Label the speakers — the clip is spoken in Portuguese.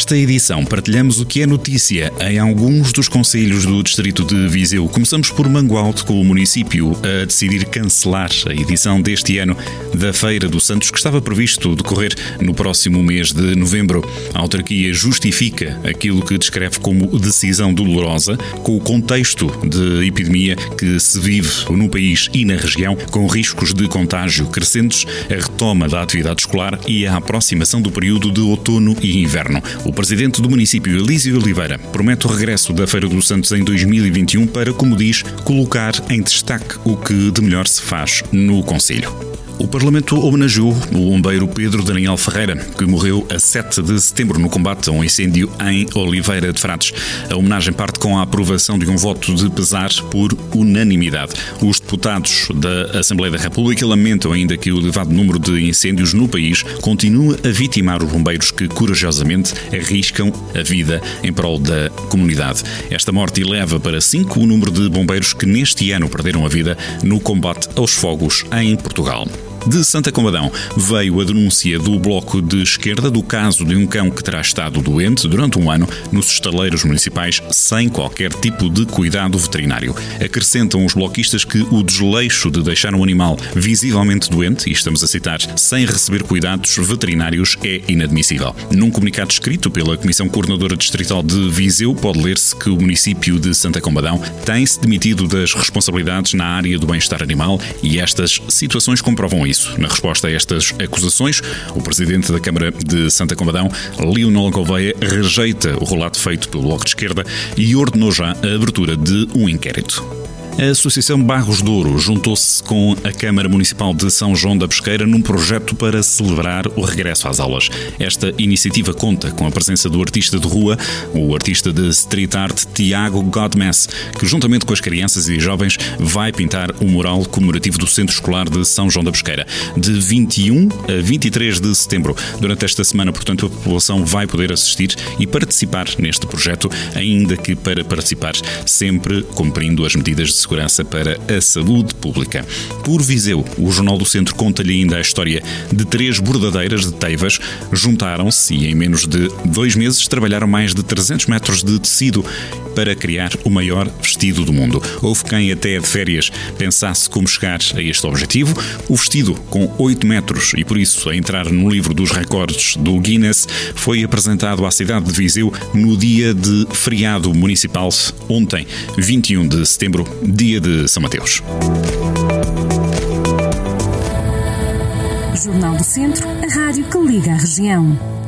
Speaker 1: Nesta edição partilhamos o que é notícia em alguns dos conselhos do distrito de Viseu. Começamos por Mangualde, com o município a decidir cancelar a edição deste ano da Feira do Santos, que estava previsto decorrer no próximo mês de novembro. A autarquia justifica aquilo que descreve como decisão dolorosa, com o contexto de epidemia que se vive no país e na região, com riscos de contágio crescentes, a retoma da atividade escolar e a aproximação do período de outono e inverno. O presidente do município, Elísio Oliveira, promete o regresso da Feira dos Santos em 2021 para, como diz, colocar em destaque o que de melhor se faz no Conselho. O Parlamento homenageou o bombeiro Pedro Daniel Ferreira, que morreu a 7 de setembro no combate a um incêndio em Oliveira de Frades. A homenagem parte com a aprovação de um voto de pesar por unanimidade. Os deputados da Assembleia da República lamentam ainda que o elevado número de incêndios no país continua a vitimar os bombeiros que corajosamente arriscam a vida em prol da comunidade. Esta morte eleva para 5 o número de bombeiros que neste ano perderam a vida no combate aos fogos em Portugal. De Santa Combadão veio a denúncia do Bloco de Esquerda do caso de um cão que terá estado doente durante um ano nos estaleiros municipais sem qualquer tipo de cuidado veterinário. Acrescentam os bloquistas que o desleixo de deixar um animal visivelmente doente, e estamos a citar, sem receber cuidados veterinários é inadmissível. Num comunicado escrito pela Comissão Coordenadora Distrital de Viseu, pode ler-se que o município de Santa Combadão tem-se demitido das responsabilidades na área do bem-estar animal e estas situações comprovam isso. Na resposta a estas acusações, o presidente da Câmara de Santa Combadão, Leonel Gouveia, rejeita o relato feito pelo Bloco de Esquerda e ordenou já a abertura de um inquérito. A Associação Barros Douro juntou-se com a Câmara Municipal de São João da Pesqueira num projeto para celebrar o regresso às aulas. Esta iniciativa conta com a presença do artista de rua, o artista de street art Tiago Godmess, que juntamente com as crianças e jovens vai pintar o mural comemorativo do Centro Escolar de São João da Pesqueira, de 21 a 23 de setembro. Durante esta semana, portanto, a população vai poder assistir e participar neste projeto, ainda que para participar sempre cumprindo as medidas de segurança segurança para a saúde pública. Por Viseu, o Jornal do Centro conta-lhe ainda a história de três bordadeiras de teivas juntaram-se e em menos de dois meses trabalharam mais de 300 metros de tecido para criar o maior vestido do mundo. Houve quem até de férias pensasse como chegar a este objetivo. O vestido, com 8 metros e por isso a entrar no livro dos recordes do Guinness, foi apresentado à cidade de Viseu no dia de feriado municipal, ontem, 21 de setembro, dia de São Mateus.
Speaker 2: Jornal do Centro, a rádio que liga a região.